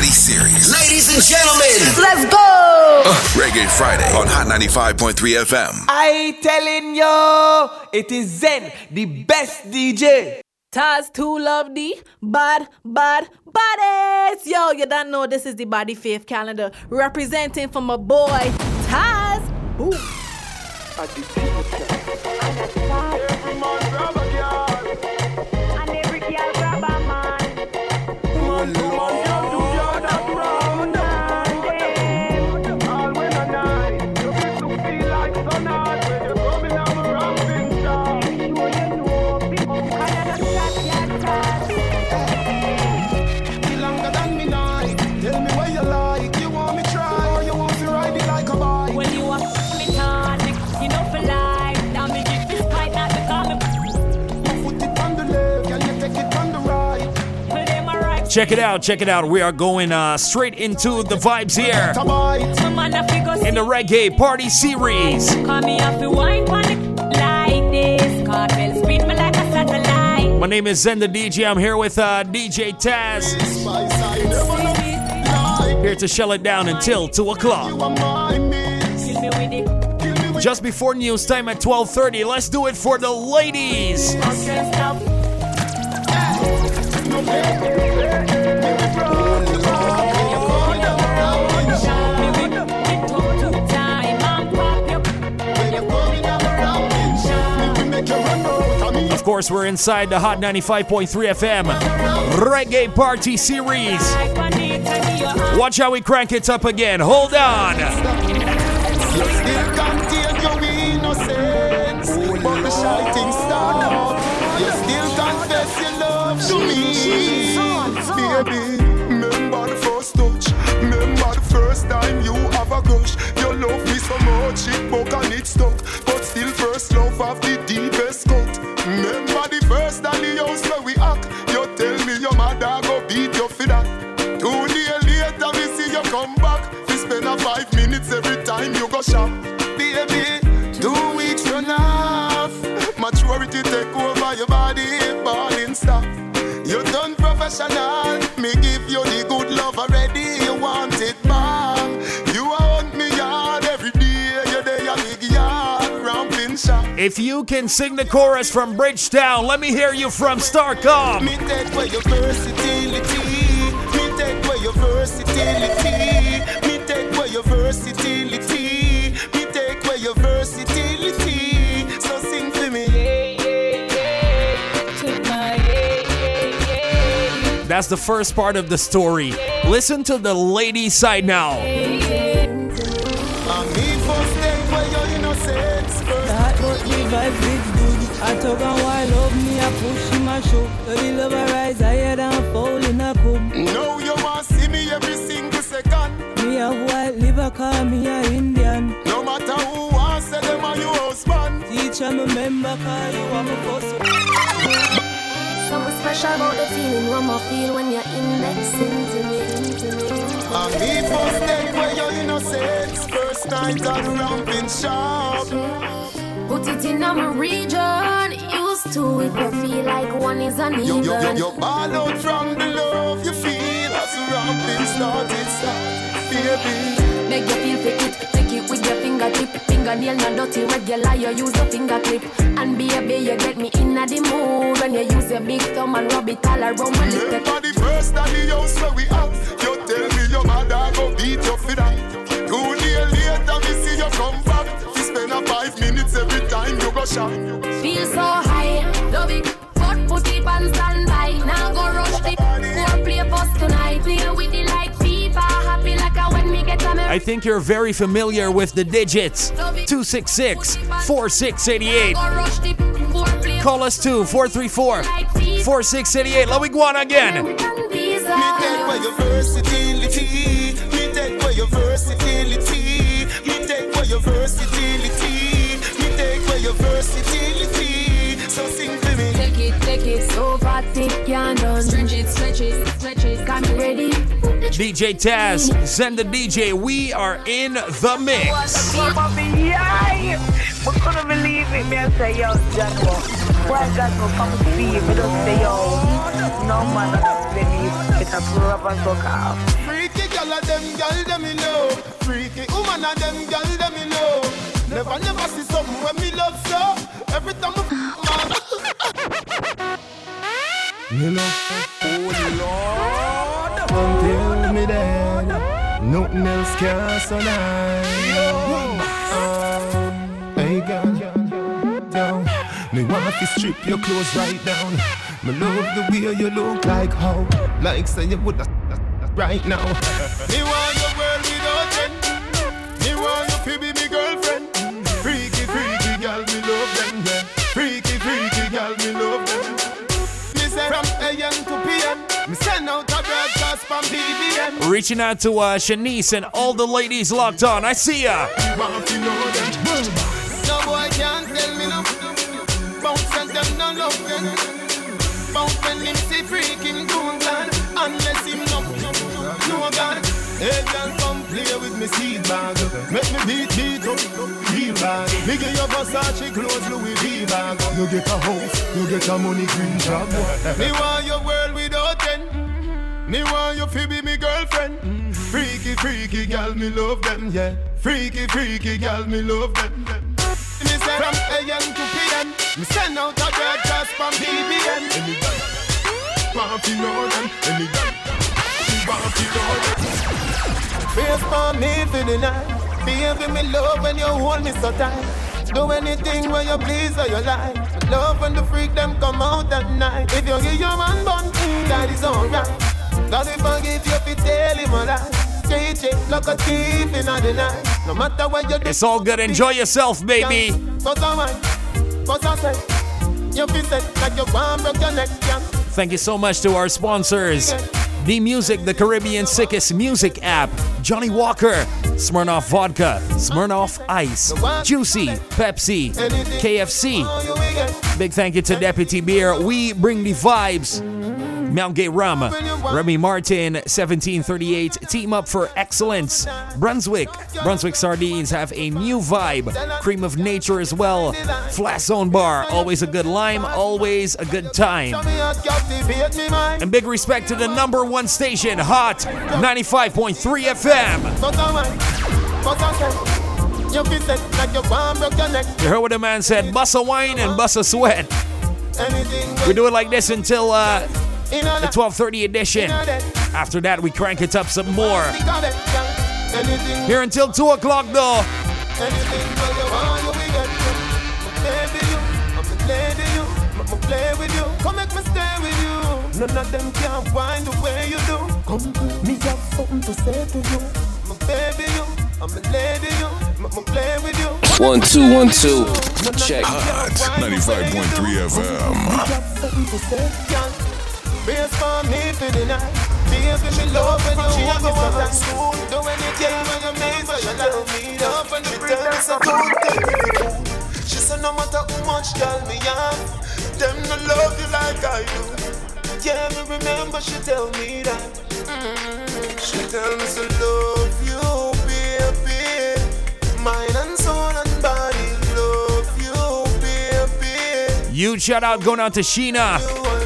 Party Series. Ladies and gentlemen, let's go! Uh, Reggae Friday on Hot 95.3 FM. I telling you, it is Zen, the best DJ. Taz too love the bad, bad, bodies. Yo, you don't know this is the Body Faith calendar representing for my boy Taz. Ooh. Check it out, check it out. We are going uh, straight into the vibes here in the reggae party series. My name is Zen the DJ. I'm here with uh, DJ Taz. Here to shell it down until 2 o'clock. Just before news time at 12:30. Let's do it for the ladies. Of course, we're inside the Hot 95.3 FM Reggae Party Series. Watch how we crank it up again. Hold on. It stuck, but still first love of the deepest cut. Remember the first time the house where we act. You tell me your mother go beat you for that. Two days later, we see you come back. We spend a five minutes every time you go shop. Baby, two weeks run off. Maturity take over your body, balling stuff. You done professional. If you can sing the chorus from Bridgetown, let me hear you from Starcom. Me take away your versatility. Me take away your versatility. Me take away your versatility. Me take away your versatility. So sing for me. That's the first part of the story. Listen to the lady side now. Vibes big good. I talk and why love me, I push in my show. Dirty love I rise higher than fall in a cup. No, you must see me every single second. Me a white liver, call me a Indian. No matter who wants, say them are your husband. Teacher, me member, call you a my first Something special about the feeling one I feel when you're indexing to me, to me. And me first take where your innocence First night all around been sharp Put it in my region. Used to it, but feel like one is uneven. You, you, you, you ball out from the love you feel as ramping started, start, baby. Make you feel for it, take it with your fingertip. Fingernail not dirty, regular. You use a finger clip, and baby, you get me in the mood when you use your big thumb and rub it all around my lip. Remember the first time the house where we out. Time you go shop. Feel so high, love it. But put it on standby. Now go rush the four play post tonight. Play with the like FIFA. Happy like a when me get a I think you're very familiar with the digits 266 4688. Call us too 434 4688. Let me go on again. Me take away your versatility. Me take away your versatility. Me take away your versatility. Versatility. So sing for me. Take it, take it, so fat it done. Stretch it, stretch it, stretch it. Got me ready. DJ Taz, Zen the DJ. We are in the mix. I couldn't believe it. Me I say, yo, Jack, Why God no come see me just say yo, no man let me get a proof and fuck off. Freaky gal of them gal them me know. Freaky woman of them gal them me know. Never never see something when me love so. Every time I. Me love oh Lord Until me dead. Nothing else can survive. Hey girl down. Me want to strip your clothes right down. Me love the way you look like how. Like say you would right now Reaching out to uh, Shanice and all the ladies locked on. I see ya. Want to know them. No boy can't tell me no. Bounce and them no love them. Bounce when him see freaking cool glad. Unless him no, no God. Hey, girl, come play with me seed bag. Make me beat, beat up, real bad. Me give you Versace clothes, Louis V bag. You get a house You get a money green job Me want your end. Me want you to be me girlfriend. Freaky, freaky gal, me love them, yeah. Freaky, freaky gal, me love them. Me say from AM to PM. Me send out a broadcast from BBM. Any gal, want to know them. Any gal, want to know them. Face for me for the night. Baby, me love when you hold me so tight. Do anything when you please or you like. Love when the freak them come out at night. If you give your man bun, that is alright. God you tell him a lie. Treat it like a thief in the night. No matter what you do. It's all good. Enjoy yourself, baby. Cause I want, cause I say, you feel set like you want broke your neck, yeah. Thank you so much to our sponsors. The Music, the Caribbean sickest music app. Johnnie Walker, Smirnoff Vodka, Smirnoff Ice, Juicy, Pepsi, KFC. Big thank you to Deputy Beer. We bring the vibes. Mount Gay Rum, Remy Martin, 1738, Team Up for Excellence. Brunswick, Brunswick Sardines have a new vibe. Cream of Nature as well. Flat Zone Bar, always a good lime, always a good time. And big respect to the number one station, Hot 95.3 FM. You feel set like you want broke your neck. You heard what the man said, bust a wine and bust a sweat. We do it like this until uh, the 12:30 edition. After that, we crank it up some more. Here until 2 o'clock though. anything that you want, you will get. Baby, you, I'm a lady, you, I'ma play with you. Come make me stay with you. None of them can find the way you do. Come, me have something to say to you. My baby, you, I'm a lady, you, I'ma play with you. One, two, one, two. Check. Hot 95.3 FM. Base for me for the night. Baby, me love when you hold me so tight. Do anything when you make me you love me. Love when you bring me so good. She said no matter how much girl me have, them no love you like I do. Yeah, me remember she tell me that. Mm. She tell me to love you, baby. Mind and soul and body, love you, baby. Huge shout out going out to Sheena You alone.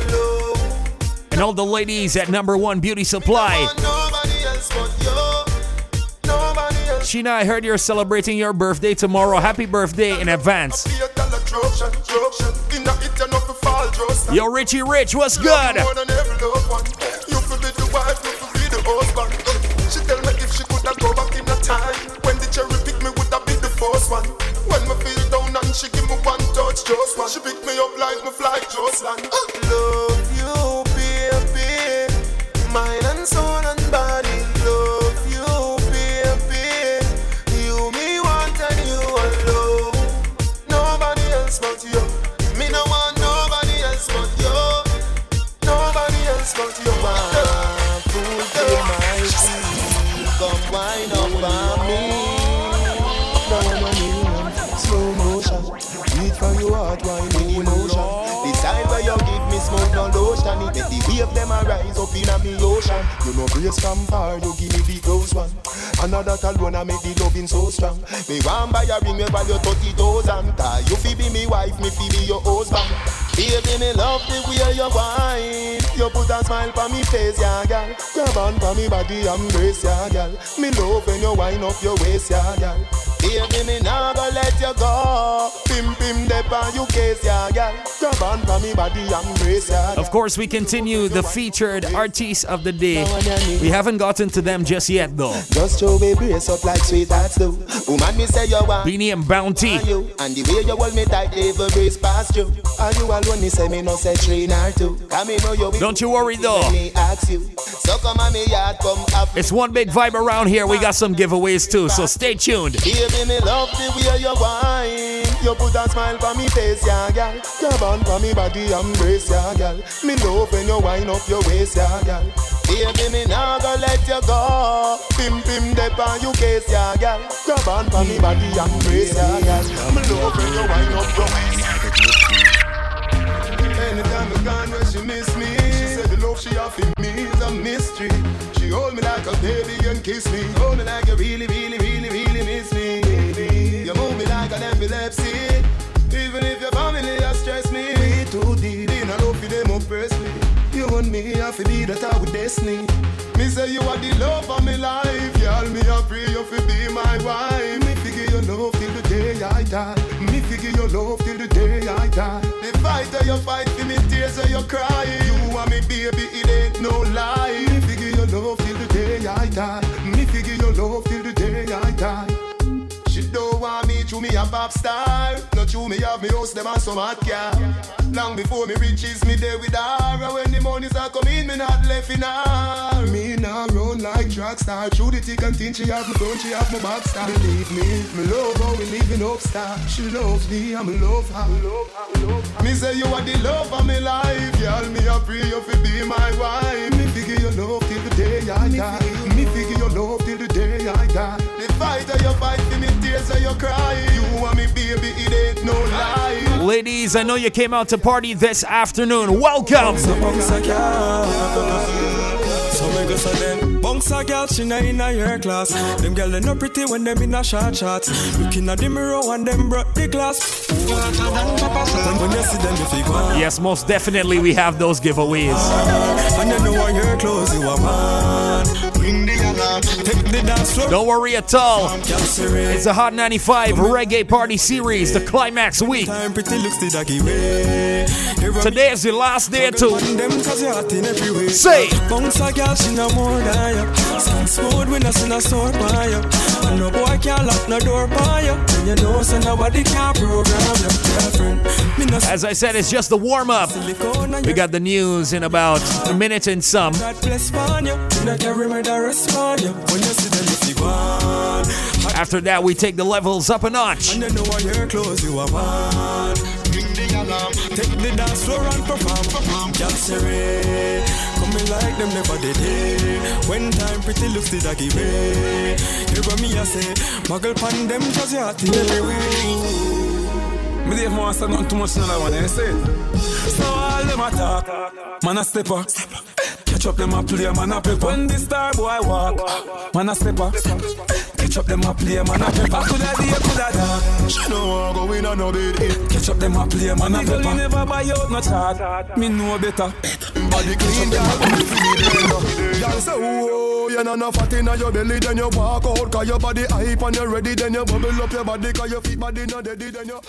And all the ladies at number one beauty supply. Sheena, I heard you're celebrating your birthday tomorrow. Happy birthday in advance. Yo, Richie Rich, what's good? She give me one touch, just one. She pick me up like me fly just land. Baby. Mind and soul and body love you, baby. You me want and you alone. Nobody else but you. Me no want nobody else but you. Nobody else but you. My food, my tea. Come wind up on me. Ocean. You know grace from far, you give me the close one. Another alone I make the loving so strong. Me want buy a ring, me value thirty thousand. Tie you fi be me wife, me fi be your husband. Baby, me love the way you whine. You put a smile on me face, yeah, girl. Grab on for me body, embrace, yeah, girl. Me love when you wind up your waist, yeah, girl. Baby, me nah go let you go. Pim pim dep on you case, yeah, girl. Grab on me body, embrace, yeah, Of course, we continue the featured artists of the day. We haven't gotten to them just yet, though. Just show me brace up like sweethearts do. Woman, me say you want Beenie and Bounty. you, and the way you hold me tight, even breeze past you. You alone? Me say me no say three nor two. Come me know oh, you. Don't you worry, though. Me ask you. So come on me yard, come up. It's one big vibe around here. We got some giveaways too, so stay tuned. Baby, me love the way you whine. You put a smile on me face, yeah, girl. Grab on for me body, embrace, yeah, girl. Me love when you wind up your waist, yeah, girl. Baby, me nah go let you go. Pim pim dep on you case, yeah, girl. Grab on for me body, embrace, yeah, girl. Me love when you wind up your waist. Anytime I gone where she miss me, she said the love she offer me is a mystery. She hold me like a baby and kiss me, hold me like you really, really, really, really miss me. You move me like an epilepsy, even if your family has stressed me. We too deep in a love for them oppress me. You and me have to be that our destiny. Me say you are the love of my life, girl. Me a pray you fi be my wife. Me figure your love till the day I die. Me figure your love till the day I die. The fight that you fight for me, tears that you cry. You and me, baby, it ain't no lie. Me figure your love till the day I die. Me figure your love till the day I die. Don't want me to me a pop star. Not to me have me house them and some hot car. Long before me reaches me there with her. And when the monies are coming, me not left in her. Me now run like track star. Through the thick and thin, she have me front, she have my back star. Believe me, me love how we living up star. She loves me, I'm a love her. Me say you are the love of my life, girl. Me a pray you fi be my wife. Me figure your love till the day I die. Me figure your love till the day I die. The fight that you fight for me, tears that you cry. You and me, baby, it ain't no lie. Ladies, I know you came out to party this afternoon. Welcome. So me go so then Bunks a girl, she na in a your class Them girl they no pretty when them in a short shorts Looking at the mirror and them broke the glass When, when you see them you Yes, most definitely we have those giveaways. Don't worry at all. It's a Hot 95 Reggae Party Series, the climax week. Time the doggy way Here Today is the last day too. on them cause you're hot in every way Say. Bounce a girl, she no more than you Skin smooth when I see no sore by you And no boy can't lock no door by you And you know so nobody can program your girlfriend As I said, it's just the warm up. We got the news in about a minute and some. God bless on you You no carry me the respond you When you see them if you want After that, we take the levels up a notch. Take the dance floor and perform say Coming like them never did When time pretty looks the doggy way Hear what me I say Muggle pan them cause you hot in every way Me Dave want say nothing too much in that one, you Say? So all them a talk Man a up. Catch up them a play man a pepper. When the star boy walk Man a step up Catch up them a play man a pepper Coulda day coulda dark She no want go in on no bed. Eh. Catch up them a play man a pepper Me never buy out no chart Me know better Body clean, girl, when you feel it. Girl say, oh, you know no fat inna your belly, then you walk out. Cause your body hype and you ready, then you bubble up your body. Cause your feet body not deady, then you...